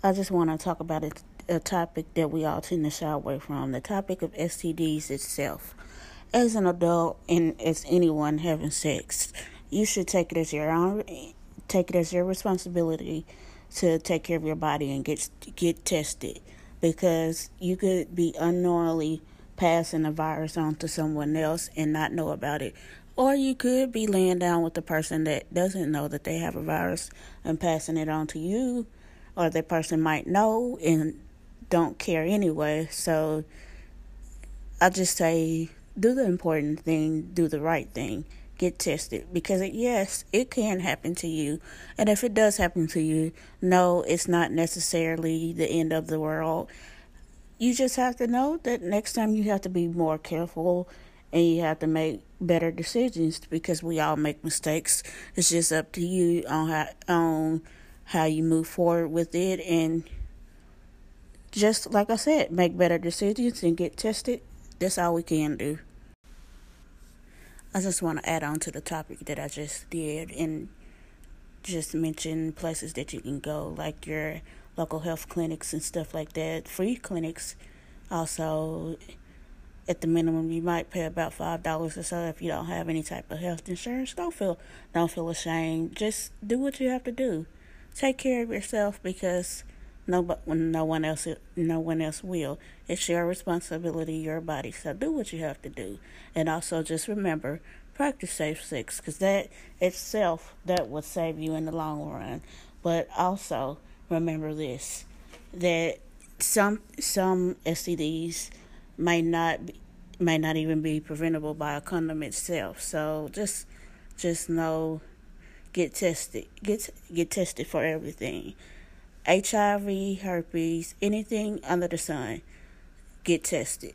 I just want to talk about a, a topic that we all tend to shy away from the topic of STDs itself. As an adult and as anyone having sex, you should take it as your own, take it as your responsibility to take care of your body and get get tested because you could be unknowingly passing the virus on to someone else and not know about it. Or you could be laying down with the person that doesn't know that they have a virus and passing it on to you or the person might know and don't care anyway. So I just say do the important thing, do the right thing, get tested because it, yes, it can happen to you. And if it does happen to you, no, it's not necessarily the end of the world. You just have to know that next time you have to be more careful and you have to make better decisions because we all make mistakes. It's just up to you on how on how you move forward with it and just like I said, make better decisions and get tested. That's all we can do. I just want to add on to the topic that I just did and just mention places that you can go, like your local health clinics and stuff like that, free clinics. Also, at the minimum, you might pay about five dollars or so if you don't have any type of health insurance. Don't feel don't feel ashamed. Just do what you have to do take care of yourself because no, no one else, no one else will. It's your responsibility, your body. So do what you have to do, and also just remember, practice safe sex because that itself that will save you in the long run. But also remember this: that some some STDs may not be, may not even be preventable by a condom itself. So just just know get tested. Get get tested for everything. HIV, herpes, anything under the sun. Get tested.